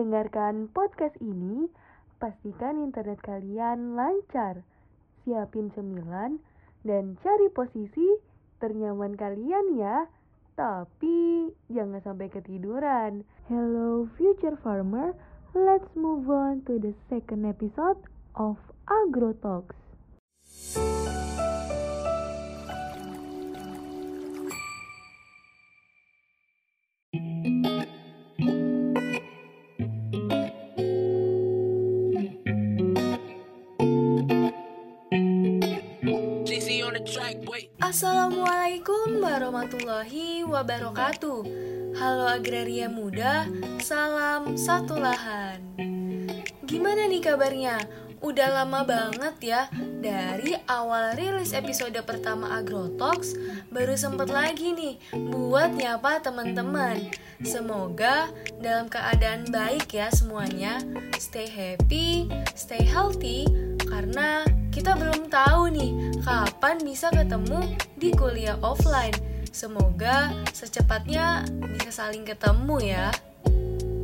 mendengarkan podcast ini, pastikan internet kalian lancar. Siapin cemilan dan cari posisi ternyaman kalian ya. Tapi jangan sampai ketiduran. Hello future farmer, let's move on to the second episode of Agro Talks. Warahmatullahi wabarakatuh Halo agraria muda, salam satu lahan Gimana nih kabarnya? Udah lama banget ya Dari awal rilis episode pertama Agrotalks Baru sempet lagi nih buat nyapa teman-teman Semoga dalam keadaan baik ya semuanya Stay happy, stay healthy Karena kita belum tahu nih kapan bisa ketemu di kuliah offline. Semoga secepatnya bisa saling ketemu ya.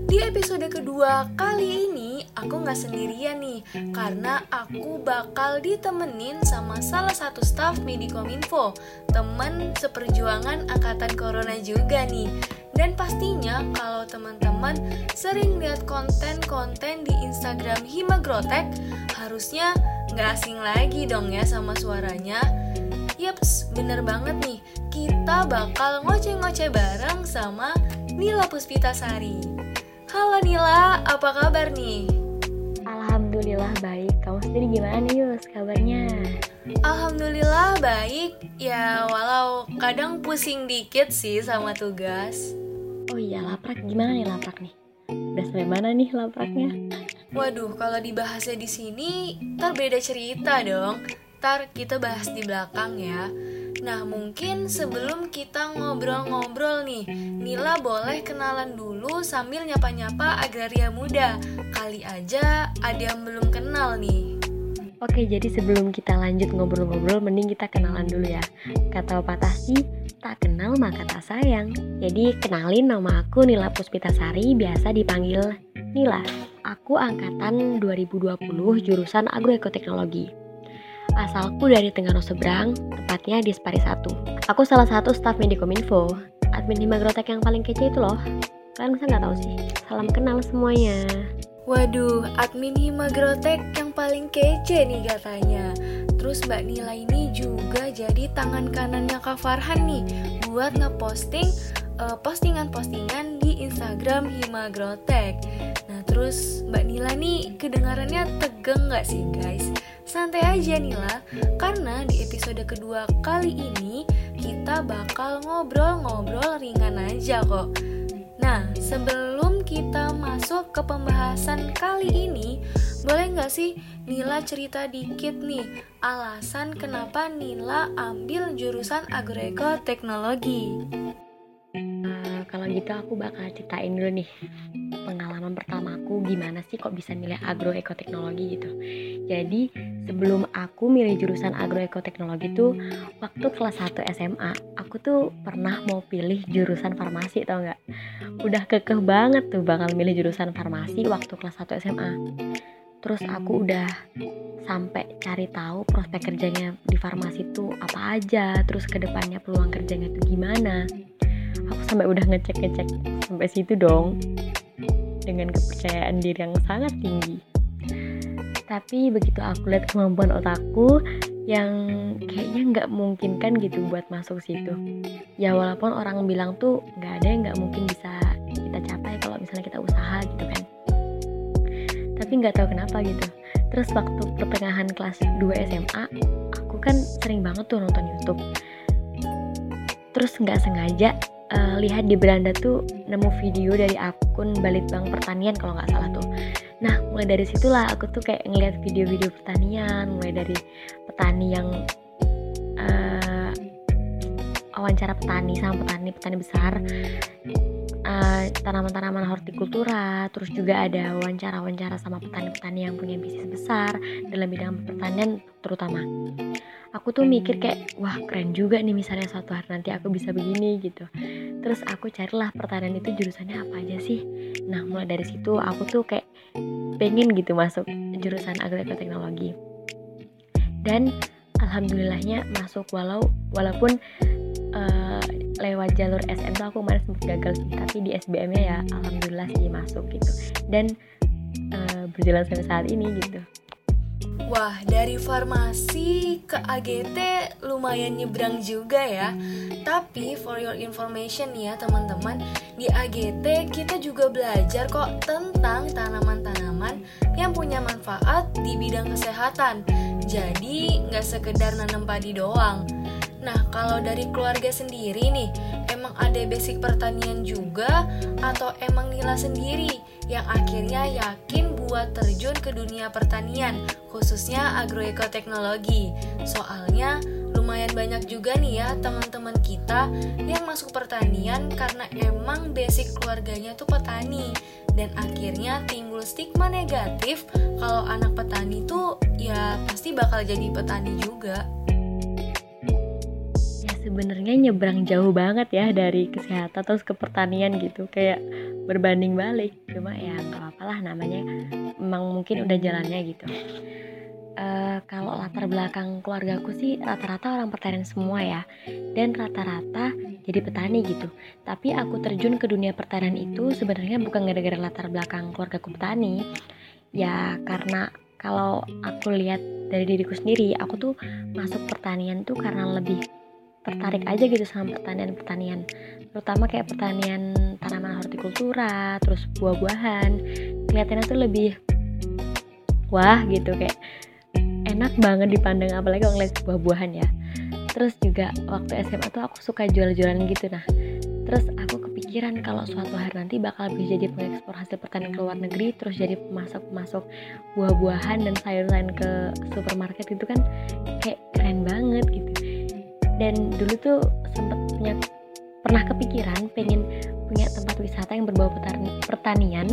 Di episode kedua kali ini aku nggak sendirian nih karena aku bakal ditemenin sama salah satu staff Medikominfo, teman seperjuangan angkatan corona juga nih. Dan pastinya kalau teman-teman sering lihat konten-konten di Instagram Himagrotek, harusnya nggak asing lagi dong ya sama suaranya. Yaps, bener banget nih, kita bakal ngoceh-ngoceh bareng sama Nila Puspitasari. Halo Nila, apa kabar nih? Alhamdulillah baik, kamu sendiri gimana nih Yus kabarnya? Alhamdulillah baik, ya walau kadang pusing dikit sih sama tugas. Oh iya, laprak gimana nih laprak nih? Udah sampai mana nih lapraknya? Waduh, kalau dibahasnya di sini, ntar beda cerita dong. Ntar kita bahas di belakang ya. Nah, mungkin sebelum kita ngobrol-ngobrol nih, Nila boleh kenalan dulu sambil nyapa-nyapa agraria muda. Kali aja ada yang belum kenal nih. Oke, jadi sebelum kita lanjut ngobrol-ngobrol, mending kita kenalan dulu ya. Kata patah sih, tak kenal maka tak sayang. Jadi kenalin nama aku Nila Puspitasari, biasa dipanggil Nila. Aku angkatan 2020 jurusan agroekoteknologi. Asalku dari Tenggara Seberang, tepatnya di Spari 1. Aku salah satu staf Medikominfo, admin Himagrotek yang paling kece itu loh. Kalian masa nggak tahu sih? Salam kenal semuanya. Waduh, admin Himagrotek yang paling kece nih katanya. Terus Mbak Nila ini juga jadi tangan kanannya Kak Farhan nih buat ngeposting uh, postingan-postingan di Instagram Himagrotek. Nah terus Mbak Nila nih kedengarannya tegeng gak sih guys? Santai aja Nila, karena di episode kedua kali ini kita bakal ngobrol-ngobrol ringan aja kok. Nah, sebelum kita masuk ke pembahasan kali ini, boleh nggak sih Nila cerita dikit nih alasan kenapa Nila ambil jurusan agreko teknologi? Kalau gitu aku bakal ceritain dulu nih pengalaman pertamaku gimana sih kok bisa milih agroekoteknologi gitu. Jadi sebelum aku milih jurusan agroekoteknologi tuh waktu kelas 1 SMA aku tuh pernah mau pilih jurusan farmasi tau nggak? Udah kekeh banget tuh bakal milih jurusan farmasi waktu kelas 1 SMA. Terus aku udah sampai cari tahu prospek kerjanya di farmasi tuh apa aja, terus ke depannya peluang kerjanya tuh gimana aku sampai udah ngecek-ngecek sampai situ dong. Dengan kepercayaan diri yang sangat tinggi. Tapi begitu aku lihat kemampuan otakku yang kayaknya nggak mungkin kan gitu buat masuk situ. Ya walaupun orang bilang tuh nggak ada yang nggak mungkin bisa kita capai kalau misalnya kita usaha gitu kan. Tapi nggak tahu kenapa gitu. Terus waktu pertengahan kelas 2 SMA aku kan sering banget tuh nonton YouTube. Terus nggak sengaja uh, lihat di beranda tuh nemu video dari akun Balitbang Pertanian kalau nggak salah tuh. Nah mulai dari situlah aku tuh kayak ngeliat video-video pertanian, mulai dari petani yang uh, wawancara petani sama petani petani besar. Tanaman-tanaman hortikultura, terus juga ada wawancara-wawancara sama petani-petani yang punya bisnis besar dalam bidang pertanian terutama. Aku tuh mikir kayak, wah keren juga nih misalnya suatu hari nanti aku bisa begini gitu. Terus aku carilah pertanian itu jurusannya apa aja sih. Nah mulai dari situ aku tuh kayak pengen gitu masuk jurusan agroekoteknologi. Dan alhamdulillahnya masuk walau walaupun uh, lewat jalur SM tuh aku kemarin sempat gagal sih tapi di SBM nya ya alhamdulillah sih masuk gitu dan uh, berjalan sampai saat ini gitu Wah, dari farmasi ke AGT lumayan nyebrang juga ya. Tapi for your information nih ya teman-teman, di AGT kita juga belajar kok tentang tanaman-tanaman yang punya manfaat di bidang kesehatan. Jadi nggak sekedar nanam padi doang. Nah, kalau dari keluarga sendiri nih, emang ada basic pertanian juga atau emang Nila sendiri yang akhirnya yakin buat terjun ke dunia pertanian, khususnya agroekoteknologi. Soalnya lumayan banyak juga nih ya teman-teman kita yang masuk pertanian karena emang basic keluarganya tuh petani dan akhirnya timbul stigma negatif kalau anak petani tuh ya pasti bakal jadi petani juga sebenarnya nyebrang jauh banget ya dari kesehatan terus ke pertanian gitu. Kayak berbanding balik. Cuma ya nggak apa-apa lah namanya emang mungkin udah jalannya gitu. Uh, kalau latar belakang keluargaku sih rata-rata orang pertanian semua ya. Dan rata-rata jadi petani gitu. Tapi aku terjun ke dunia pertanian itu sebenarnya bukan gara-gara latar belakang keluargaku petani. Ya karena kalau aku lihat dari diriku sendiri aku tuh masuk pertanian tuh karena lebih tertarik aja gitu sama pertanian-pertanian. Terutama kayak pertanian tanaman hortikultura terus buah-buahan. Kelihatannya tuh lebih wah gitu kayak enak banget dipandang apalagi kalau ngeliat buah-buahan ya. Terus juga waktu SMA tuh aku suka jual-jualan gitu nah. Terus aku kepikiran kalau suatu hari nanti bakal bisa jadi pengekspor hasil pertanian ke luar negeri terus jadi pemasok-pemasok buah-buahan dan sayur-sayuran ke supermarket itu kan kayak keren banget gitu dan dulu tuh sempat punya pernah kepikiran pengen punya tempat wisata yang berbau pertanian.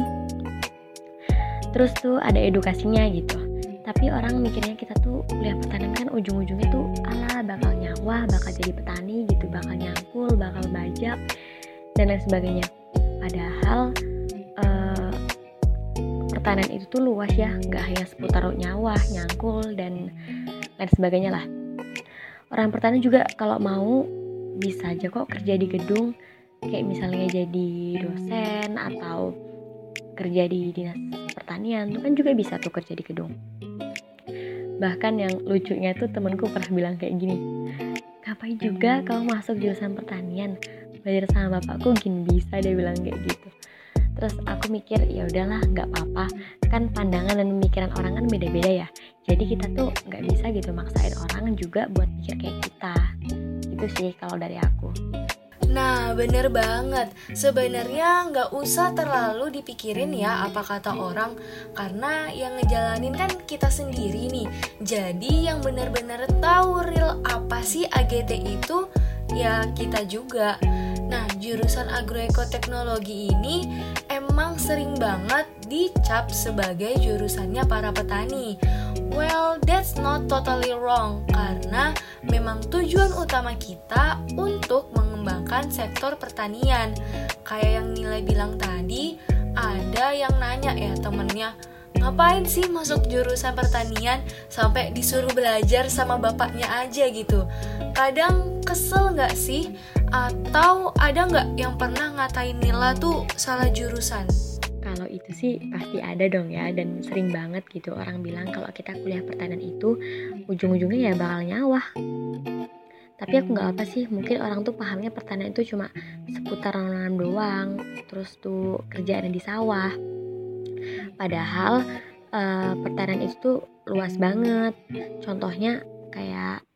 Terus tuh ada edukasinya gitu. Tapi orang mikirnya kita tuh kuliah pertanian kan ujung-ujungnya tuh ala bakal nyawa bakal jadi petani gitu bakal nyangkul bakal bajak dan lain sebagainya. Padahal uh, pertanian itu tuh luas ya nggak hanya seputar nyawa nyangkul dan lain sebagainya lah orang pertanian juga kalau mau bisa aja kok kerja di gedung. Kayak misalnya jadi dosen atau kerja di dinas pertanian itu kan juga bisa tuh kerja di gedung. Bahkan yang lucunya tuh temanku pernah bilang kayak gini ngapain juga kamu masuk jurusan pertanian? Belajar sama bapakku gini bisa dia bilang kayak gitu. Terus aku mikir ya udahlah nggak apa-apa kan pandangan dan pemikiran orang kan beda-beda ya jadi kita tuh nggak bisa gitu maksain orang juga buat mikir kayak kita itu sih kalau dari aku Nah, bener banget. Sebenarnya nggak usah terlalu dipikirin ya apa kata orang, karena yang ngejalanin kan kita sendiri nih. Jadi yang bener-bener tahu real apa sih AGT itu, ya kita juga. Nah, jurusan agroekoteknologi ini emang sering banget dicap sebagai jurusannya para petani. Well, that's not totally wrong karena memang tujuan utama kita untuk mengembangkan sektor pertanian. Kayak yang nilai bilang tadi, ada yang nanya ya temennya, ngapain sih masuk jurusan pertanian sampai disuruh belajar sama bapaknya aja gitu kadang kesel nggak sih? Atau ada nggak yang pernah ngatain Nila tuh salah jurusan? Kalau itu sih pasti ada dong ya dan sering banget gitu orang bilang kalau kita kuliah pertanian itu ujung-ujungnya ya bakal nyawah. Tapi aku nggak apa sih mungkin orang tuh pahamnya pertanian itu cuma seputar nanam doang terus tuh kerjaan di sawah. Padahal uh, pertanian itu tuh luas banget. Contohnya kayak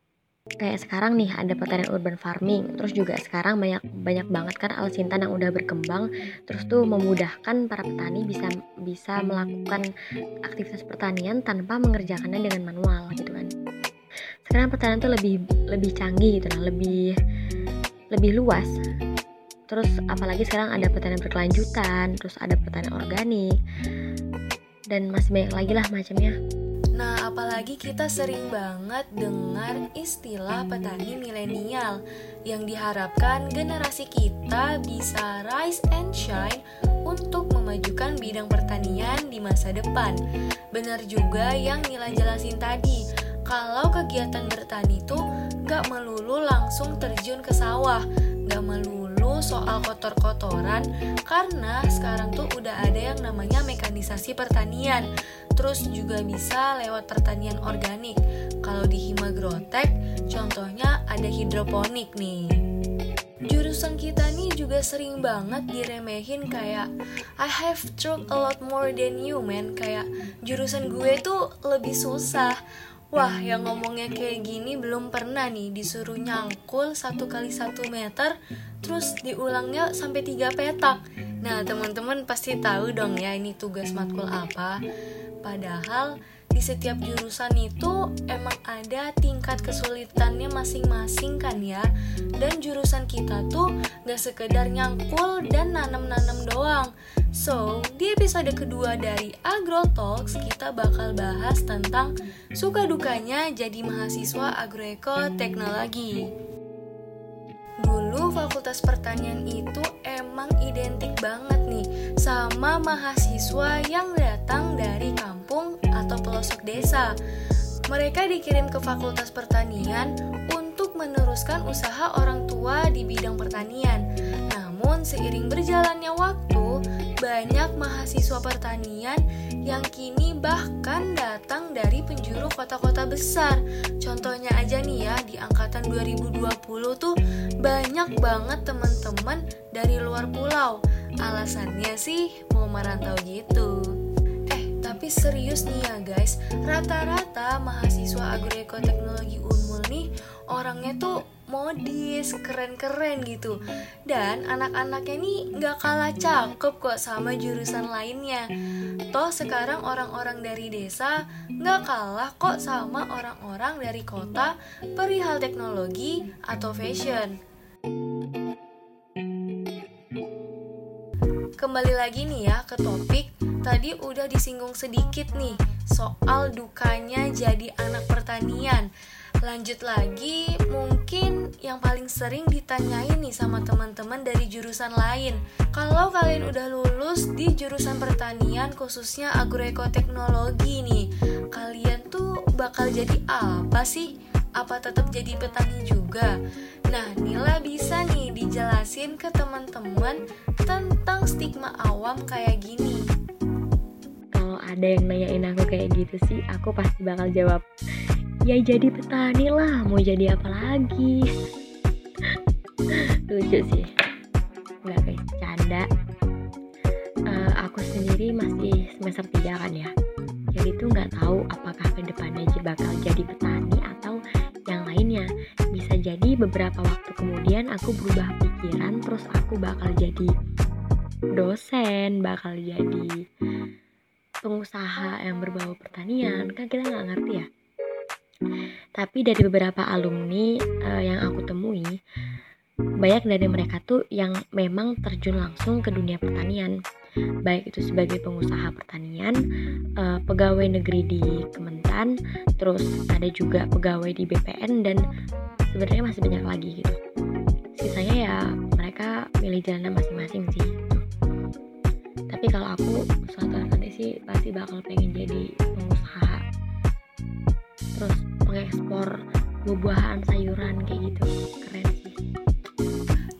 kayak sekarang nih ada pertanian urban farming. Terus juga sekarang banyak banyak banget kan alsintan yang udah berkembang. Terus tuh memudahkan para petani bisa bisa melakukan aktivitas pertanian tanpa mengerjakannya dengan manual gitu kan. Sekarang pertanian tuh lebih lebih canggih gitu nah lebih lebih luas. Terus apalagi sekarang ada pertanian berkelanjutan terus ada pertanian organik dan masih banyak lagi lah macamnya Nah, apalagi kita sering banget dengar istilah petani milenial yang diharapkan generasi kita bisa rise and shine untuk memajukan bidang pertanian di masa depan. Benar juga yang Nila jelasin tadi, kalau kegiatan bertani itu gak melulu langsung terjun ke sawah, gak melulu soal kotor-kotoran, karena sekarang tuh udah ada yang namanya mekanisasi pertanian terus juga bisa lewat pertanian organik. Kalau di Himagrotek, contohnya ada hidroponik nih. Jurusan kita nih juga sering banget diremehin kayak I have tried a lot more than you man Kayak jurusan gue tuh lebih susah Wah, yang ngomongnya kayak gini belum pernah nih disuruh nyangkul satu kali satu meter, terus diulangnya sampai tiga petak. Nah, teman-teman pasti tahu dong ya ini tugas matkul apa. Padahal di setiap jurusan itu emang ada tingkat kesulitannya masing-masing kan ya. Dan jurusan kita tuh gak sekedar nyangkul dan nanam-nanam doang. So, di episode kedua dari Agro Talks kita bakal bahas tentang suka dukanya jadi mahasiswa agroeko teknologi Dulu fakultas pertanian itu emang identik banget nih sama mahasiswa yang datang dari kampung atau pelosok desa. Mereka dikirim ke fakultas pertanian untuk meneruskan usaha orang tua di bidang pertanian. Namun seiring berjalannya waktu, banyak mahasiswa pertanian yang kini bahkan datang dari penjuru kota-kota besar. Contohnya aja nih ya, di angkatan 2020 tuh banyak banget teman-teman dari luar pulau. Alasannya sih mau merantau gitu. Eh, tapi serius nih ya guys, rata-rata mahasiswa agroekoteknologi Unmul nih orangnya tuh modis, keren-keren gitu. Dan anak-anaknya nih gak kalah cakep kok sama jurusan lainnya. Toh sekarang orang-orang dari desa gak kalah kok sama orang-orang dari kota perihal teknologi atau fashion. Kembali lagi nih ya ke topik Tadi udah disinggung sedikit nih Soal dukanya jadi anak pertanian Lanjut lagi, mungkin yang paling sering ditanyain nih sama teman-teman dari jurusan lain. Kalau kalian udah lulus di jurusan pertanian khususnya agroekoteknologi nih, kalian tuh bakal jadi apa sih? Apa tetap jadi petani juga? Nah, Nila bisa nih dijelasin ke teman-teman tentang stigma awam kayak gini. Kalau ada yang nanyain aku kayak gitu sih, aku pasti bakal jawab ya jadi petani lah. Mau jadi apa lagi? Lucu sih. Nggak kayak canda. Uh, aku sendiri masih semester 3 kan ya. Jadi tuh nggak tahu apakah ke depannya bakal jadi petani atau yang lainnya. Bisa jadi beberapa waktu kemudian aku berubah pikiran terus aku bakal jadi dosen bakal jadi pengusaha yang berbau pertanian. Kan kita nggak ngerti ya tapi dari beberapa alumni uh, yang aku temui, banyak dari mereka tuh yang memang terjun langsung ke dunia pertanian, baik itu sebagai pengusaha pertanian, uh, pegawai negeri di Kementan, terus ada juga pegawai di BPN dan sebenarnya masih banyak lagi gitu. Sisanya ya mereka milih jalan masing-masing sih. Tapi kalau aku suatu nanti sih pasti bakal pengen jadi pengusaha terus mengekspor buah-buahan sayuran kayak gitu keren sih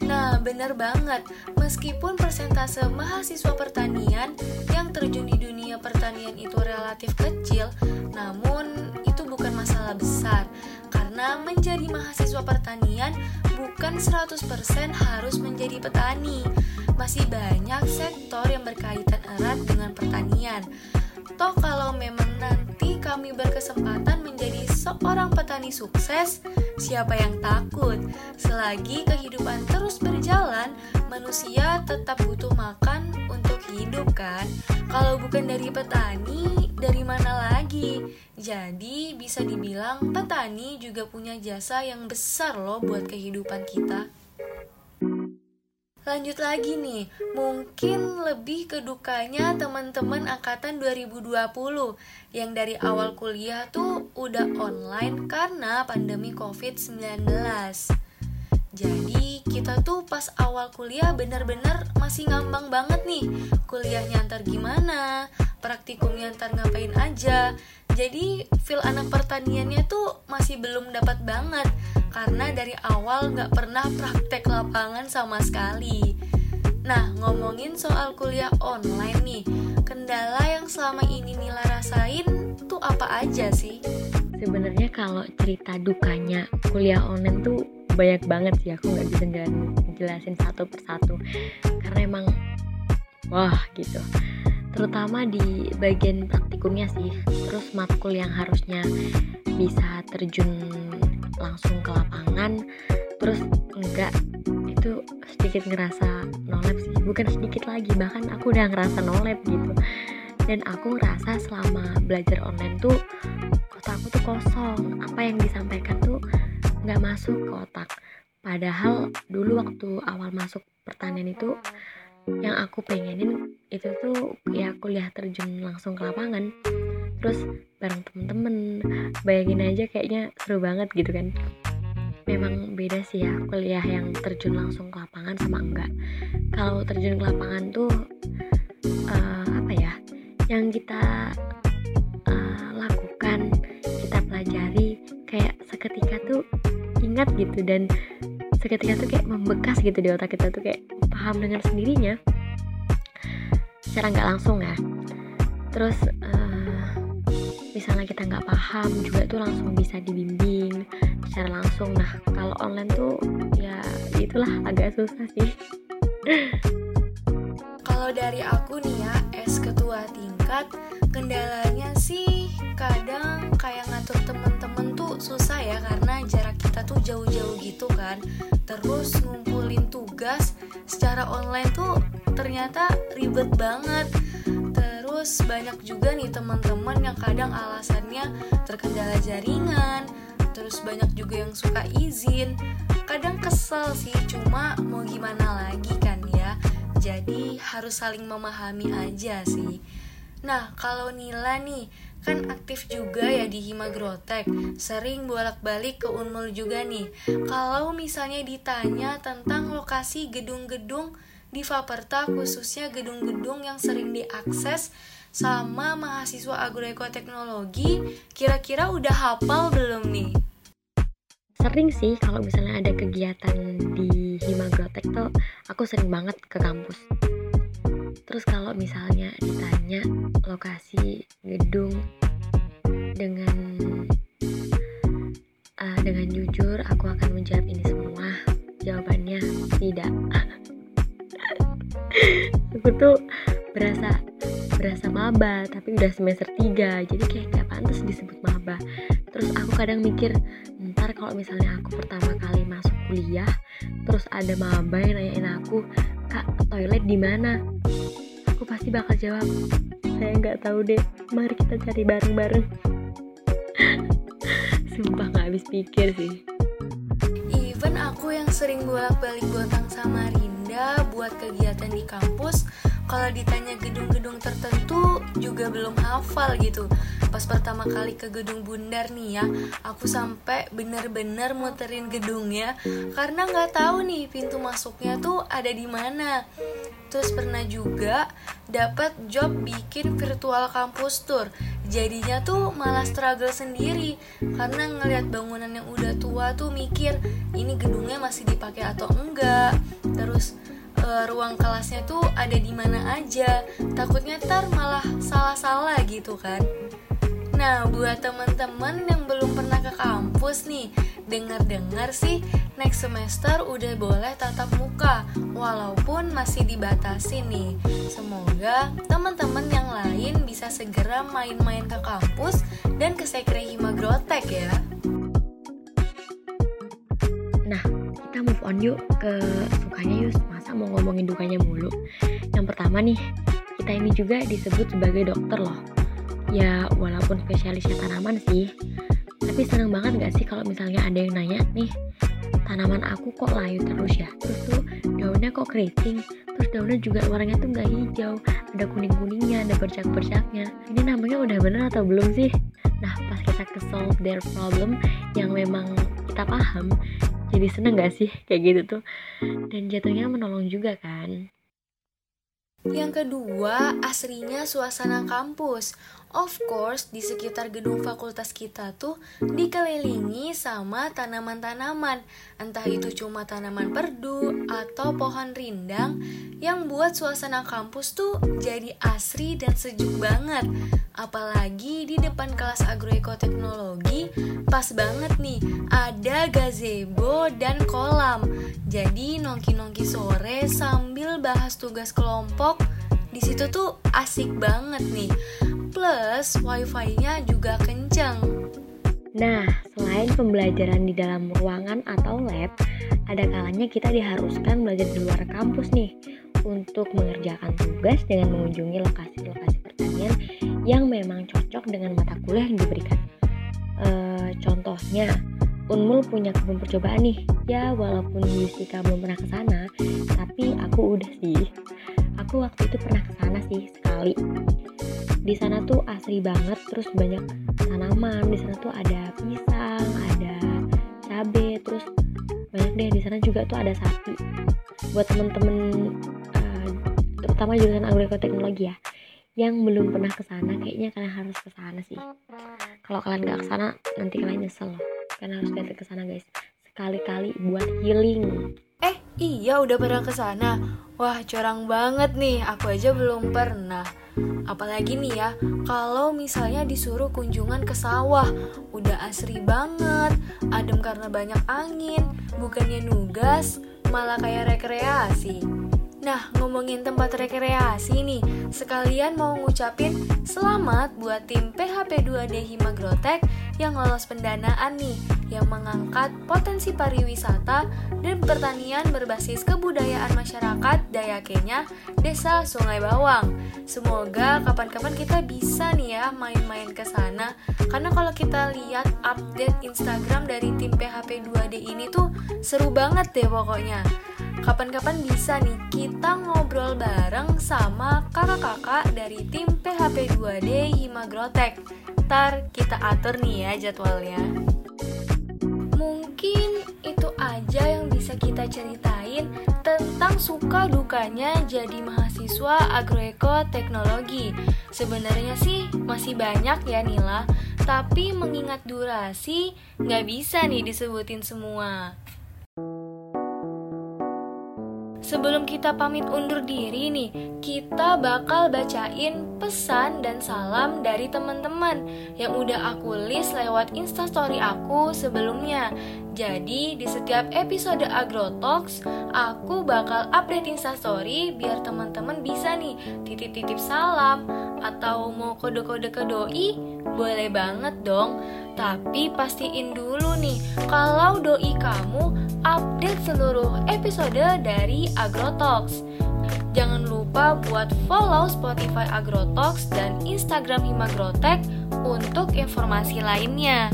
Nah, bener banget. Meskipun persentase mahasiswa pertanian yang terjun di dunia pertanian itu relatif kecil, namun itu bukan masalah besar. Karena menjadi mahasiswa pertanian bukan 100% harus menjadi petani. Masih banyak sektor yang berkaitan erat dengan pertanian. Toh kalau memang nanti kami berkesempatan menjadi seorang petani sukses, siapa yang takut? Selagi kehidupan terus berjalan, manusia tetap butuh makan untuk hidup kan? Kalau bukan dari petani, dari mana lagi? Jadi bisa dibilang petani juga punya jasa yang besar loh buat kehidupan kita. Lanjut lagi nih, mungkin lebih ke dukanya teman-teman angkatan 2020 yang dari awal kuliah tuh udah online karena pandemi COVID-19. Jadi kita tuh pas awal kuliah bener-bener masih ngambang banget nih. Kuliahnya ntar gimana, praktikumnya ntar ngapain aja. Jadi feel anak pertaniannya tuh masih belum dapat banget karena dari awal nggak pernah praktek lapangan sama sekali. Nah, ngomongin soal kuliah online nih, kendala yang selama ini Nila rasain tuh apa aja sih? Sebenarnya kalau cerita dukanya kuliah online tuh banyak banget sih aku nggak bisa jelasin satu persatu karena emang wah gitu terutama di bagian praktikumnya sih. Terus matkul yang harusnya bisa terjun langsung ke lapangan terus enggak itu sedikit ngerasa nolep sih. Bukan sedikit lagi bahkan aku udah ngerasa nolep gitu. Dan aku ngerasa selama belajar online tuh otakku tuh kosong. Apa yang disampaikan tuh nggak masuk ke otak. Padahal dulu waktu awal masuk pertanian itu yang aku pengenin itu tuh ya kuliah terjun langsung ke lapangan. Terus bareng temen-temen bayangin aja kayaknya seru banget gitu kan. Memang beda sih ya kuliah yang terjun langsung ke lapangan sama enggak. Kalau terjun ke lapangan tuh uh, apa ya yang kita uh, lakukan kita pelajari kayak seketika tuh ingat gitu dan seketika tuh kayak membekas gitu di otak kita tuh kayak paham dengan sendirinya. Secara nggak langsung ya. Terus uh, misalnya kita nggak paham juga tuh langsung bisa dibimbing secara langsung. Nah kalau online tuh ya itulah agak susah sih. Kalau dari aku nih ya es ketua tingkat kendalanya sih kadang kayak ngatur temen-temen susah ya karena jarak kita tuh jauh-jauh gitu kan. Terus ngumpulin tugas secara online tuh ternyata ribet banget. Terus banyak juga nih teman-teman yang kadang alasannya terkendala jaringan. Terus banyak juga yang suka izin. Kadang kesel sih cuma mau gimana lagi kan ya. Jadi harus saling memahami aja sih. Nah, kalau Nila nih, kan aktif juga ya di Himagrotek, sering bolak-balik ke Unmul juga nih. Kalau misalnya ditanya tentang lokasi gedung-gedung di Faperta, khususnya gedung-gedung yang sering diakses sama mahasiswa agroekoteknologi, kira-kira udah hafal belum nih? Sering sih kalau misalnya ada kegiatan di Himagrotek tuh aku sering banget ke kampus Terus kalau misalnya ditanya lokasi gedung dengan uh, dengan jujur aku akan menjawab ini semua. Jawabannya tidak. aku tuh berasa berasa maba tapi udah semester 3 jadi kayak gak pantas disebut maba terus aku kadang mikir ntar kalau misalnya aku pertama kali masuk kuliah terus ada maba yang nanyain aku kak toilet di mana aku pasti bakal jawab. Saya nggak tahu deh mari kita cari bareng-bareng. Sumpah nggak habis pikir sih. Even aku yang sering bolak-balik gotang sama Rinda buat kegiatan di kampus kalau ditanya gedung-gedung tertentu juga belum hafal gitu. Pas pertama kali ke gedung bundar nih ya aku sampai bener-bener muterin gedungnya karena nggak tahu nih pintu masuknya tuh ada di mana. Terus pernah juga dapat job bikin virtual kampus tour. Jadinya tuh malah struggle sendiri karena ngelihat bangunan yang udah tua tuh mikir ini gedungnya masih dipakai atau enggak? Terus uh, ruang kelasnya tuh ada di mana aja takutnya ntar malah salah-salah gitu kan Nah, buat teman-teman yang belum pernah ke kampus nih, dengar-dengar sih next semester udah boleh tatap muka, walaupun masih dibatasi nih. Semoga teman-teman yang lain bisa segera main-main ke kampus dan ke Sekre Himagrotek ya. On yuk ke sukanya yuk. Masa mau ngomongin dukanya mulu? Yang pertama nih, kita ini juga disebut sebagai dokter loh. Ya walaupun spesialisnya tanaman sih tapi seneng banget gak sih kalau misalnya ada yang nanya nih tanaman aku kok layu terus ya? Terus tuh daunnya kok keriting? Terus daunnya juga warnanya tuh nggak hijau ada kuning kuningnya ada bercak bercaknya ini namanya udah bener atau belum sih? Nah pas kita ke solve their problem yang memang kita paham jadi seneng gak sih? Kayak gitu tuh. Dan jatuhnya menolong juga kan. Yang kedua, asrinya suasana kampus. Of course, di sekitar gedung fakultas kita tuh dikelilingi sama tanaman-tanaman. Entah itu cuma tanaman perdu atau pohon rindang yang buat suasana kampus tuh jadi asri dan sejuk banget. Apalagi di depan kelas agroekoteknologi, pas banget nih, ada gazebo dan kolam. Jadi nongki-nongki sore sambil bahas tugas kelompok, di situ tuh asik banget nih plus wifi-nya juga kenceng. Nah, selain pembelajaran di dalam ruangan atau lab, ada kalanya kita diharuskan belajar di luar kampus nih untuk mengerjakan tugas dengan mengunjungi lokasi-lokasi pertanian yang memang cocok dengan mata kuliah yang diberikan. E, contohnya, Unmul punya kebun percobaan nih. Ya, walaupun Yusika belum pernah ke sana, tapi aku udah sih. Aku waktu itu pernah ke sana sih sekali di sana tuh asri banget terus banyak tanaman. Di sana tuh ada pisang ada cabe terus banyak deh. Di sana juga tuh ada sapi. Buat temen-temen uh, terutama jurusan agroteknologi ya yang belum pernah ke sana kayaknya kalian harus ke sana sih. Kalau kalian nggak ke sana nanti kalian nyesel loh kalian harus datang ke sana guys. Sekali-kali buat healing eh iya udah pernah ke sana. Wah curang banget nih. Aku aja belum pernah. Apalagi nih ya, kalau misalnya disuruh kunjungan ke sawah, udah asri banget, adem karena banyak angin, bukannya nugas, malah kayak rekreasi. Nah, ngomongin tempat rekreasi nih, sekalian mau ngucapin selamat buat tim PHP2D Himagrotek yang lolos pendanaan nih, yang mengangkat potensi pariwisata dan pertanian berbasis kebudayaan masyarakat Dayakenya, Desa Sungai Bawang. Semoga kapan-kapan kita bisa nih ya main-main ke sana, karena kalau kita lihat update Instagram dari tim PHP2D ini tuh seru banget deh pokoknya kapan-kapan bisa nih kita ngobrol bareng sama kakak-kakak dari tim PHP2D Himagrotek. Ntar kita atur nih ya jadwalnya. Mungkin itu aja yang bisa kita ceritain tentang suka dukanya jadi mahasiswa agroeko teknologi. Sebenarnya sih masih banyak ya Nila, tapi mengingat durasi nggak bisa nih disebutin semua. Sebelum kita pamit undur diri nih, kita bakal bacain pesan dan salam dari teman-teman yang udah aku list lewat instastory aku sebelumnya. Jadi di setiap episode Agrotalks, aku bakal update instastory biar teman-teman bisa nih titip-titip salam atau mau kode-kode ke doi, boleh banget dong. Tapi pastiin dulu nih, kalau doi kamu update seluruh episode dari Agrotalks. Jangan lupa buat follow Spotify Agrotalks dan Instagram Himagrotek untuk informasi lainnya.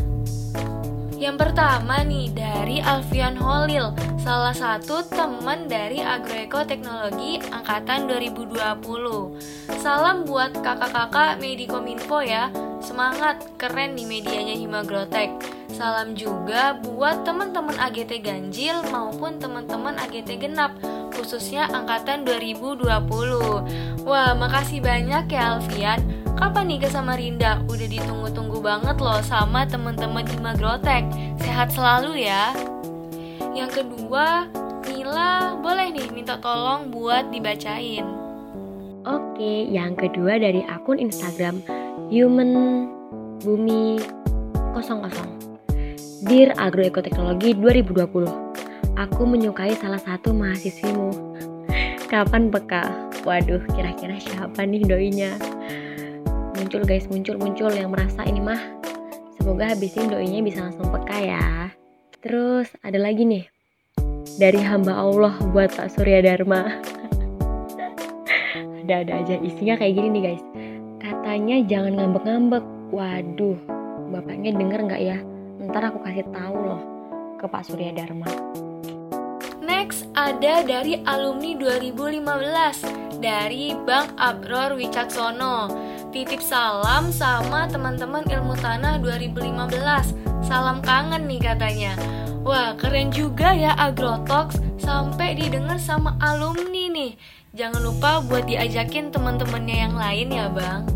Yang pertama nih dari Alfian Holil, salah satu teman dari Agroeko Teknologi angkatan 2020. Salam buat kakak-kakak Medikominfo ya. Semangat, keren nih medianya Himagrotek. Salam juga buat teman-teman AGT Ganjil maupun teman-teman AGT Genap, khususnya angkatan 2020. Wah, makasih banyak ya Alfian. Kapan nih ke Samarinda? Udah ditunggu-tunggu banget loh sama teman-teman Himagrotek. Sehat selalu ya. Yang kedua, Nila boleh nih minta tolong buat dibacain. Oke, yang kedua dari akun Instagram Human Bumi 00 Dear Agroekoteknologi 2020 Aku menyukai salah satu mahasiswimu Kapan peka? Waduh, kira-kira siapa nih doinya? Muncul guys, muncul-muncul yang merasa ini mah Semoga habis ini doinya bisa langsung peka ya Terus ada lagi nih Dari hamba Allah buat Pak Surya Dharma Ada-ada aja isinya kayak gini nih guys Katanya jangan ngambek-ngambek. Waduh, bapaknya denger nggak ya? Ntar aku kasih tahu loh ke ke Pak Surya Dharma. Next ada dari alumni 2015 dari Bang Abror Wicaksono. Titip salam sama teman-teman ilmu tanah 2015. Salam kangen nih katanya. Wah, keren juga ya Agrotalks sampai didengar sama alumni nih. Jangan lupa buat diajakin teman-temannya yang lain ya, Bang.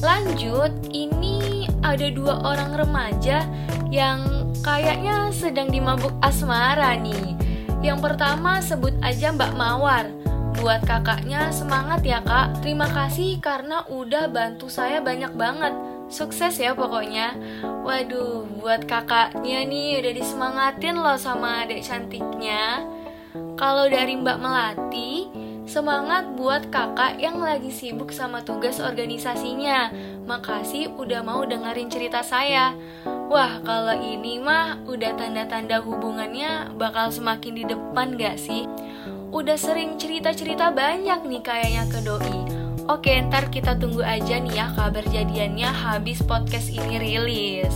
Lanjut, ini ada dua orang remaja yang kayaknya sedang dimabuk asmara nih. Yang pertama sebut aja Mbak Mawar. Buat kakaknya semangat ya kak. Terima kasih karena udah bantu saya banyak banget. Sukses ya pokoknya. Waduh buat kakaknya nih udah disemangatin loh sama adik cantiknya. Kalau dari Mbak Melati Semangat buat kakak yang lagi sibuk sama tugas organisasinya. Makasih udah mau dengerin cerita saya. Wah kalau ini mah udah tanda-tanda hubungannya bakal semakin di depan gak sih? Udah sering cerita-cerita banyak nih kayaknya ke Doi. Oke, ntar kita tunggu aja nih ya kabar jadiannya habis podcast ini rilis.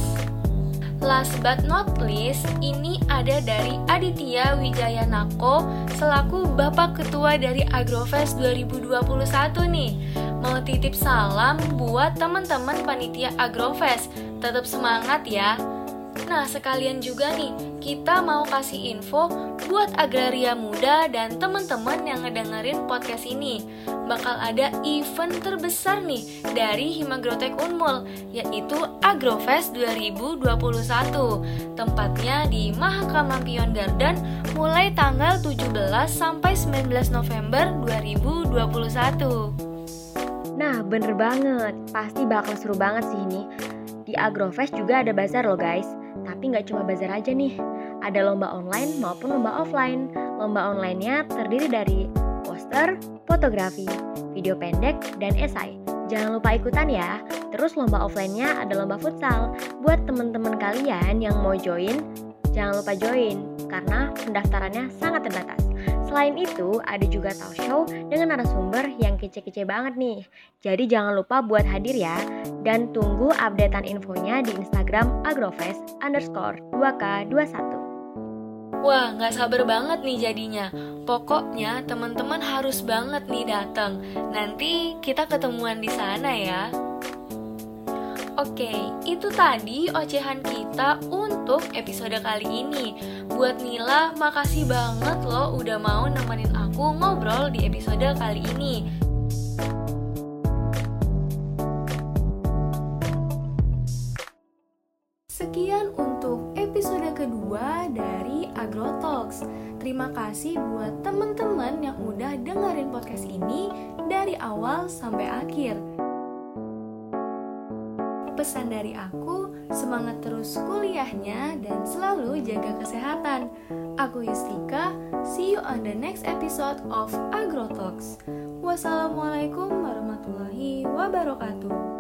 Last but not least, ini ada dari Aditya Wijaya Nako selaku Bapak Ketua dari Agrofest 2021 nih. Mau titip salam buat teman-teman panitia Agrofest. Tetap semangat ya. Nah, sekalian juga nih, kita mau kasih info buat agraria muda dan teman-teman yang ngedengerin podcast ini. Bakal ada event terbesar nih dari Himagrotek Unmul, yaitu Agrofest 2021. Tempatnya di Mahakam Lampion Garden mulai tanggal 17 sampai 19 November 2021. Nah, bener banget. Pasti bakal seru banget sih ini. Di Agrofest juga ada bazar loh guys. Tapi nggak cuma bazar aja nih, ada lomba online maupun lomba offline. Lomba online-nya terdiri dari poster, fotografi, video pendek, dan esai. Jangan lupa ikutan ya. Terus lomba offline-nya ada lomba futsal. Buat teman-teman kalian yang mau join, jangan lupa join karena pendaftarannya sangat terbatas. Selain itu, ada juga talk show dengan narasumber yang kece-kece banget nih. Jadi jangan lupa buat hadir ya. Dan tunggu updatean infonya di Instagram agrofest underscore 2K21. Wah, nggak sabar banget nih jadinya. Pokoknya teman-teman harus banget nih datang. Nanti kita ketemuan di sana ya. Oke, itu tadi ocehan kita untuk episode kali ini. Buat Nila, makasih banget loh udah mau nemenin aku ngobrol di episode kali ini. Sekian untuk episode kedua dari Agrotalks. Terima kasih buat teman-teman yang udah dengerin podcast ini dari awal sampai akhir pesan dari aku, semangat terus kuliahnya dan selalu jaga kesehatan. Aku Yustika, see you on the next episode of Agro Talks. Wassalamualaikum warahmatullahi wabarakatuh.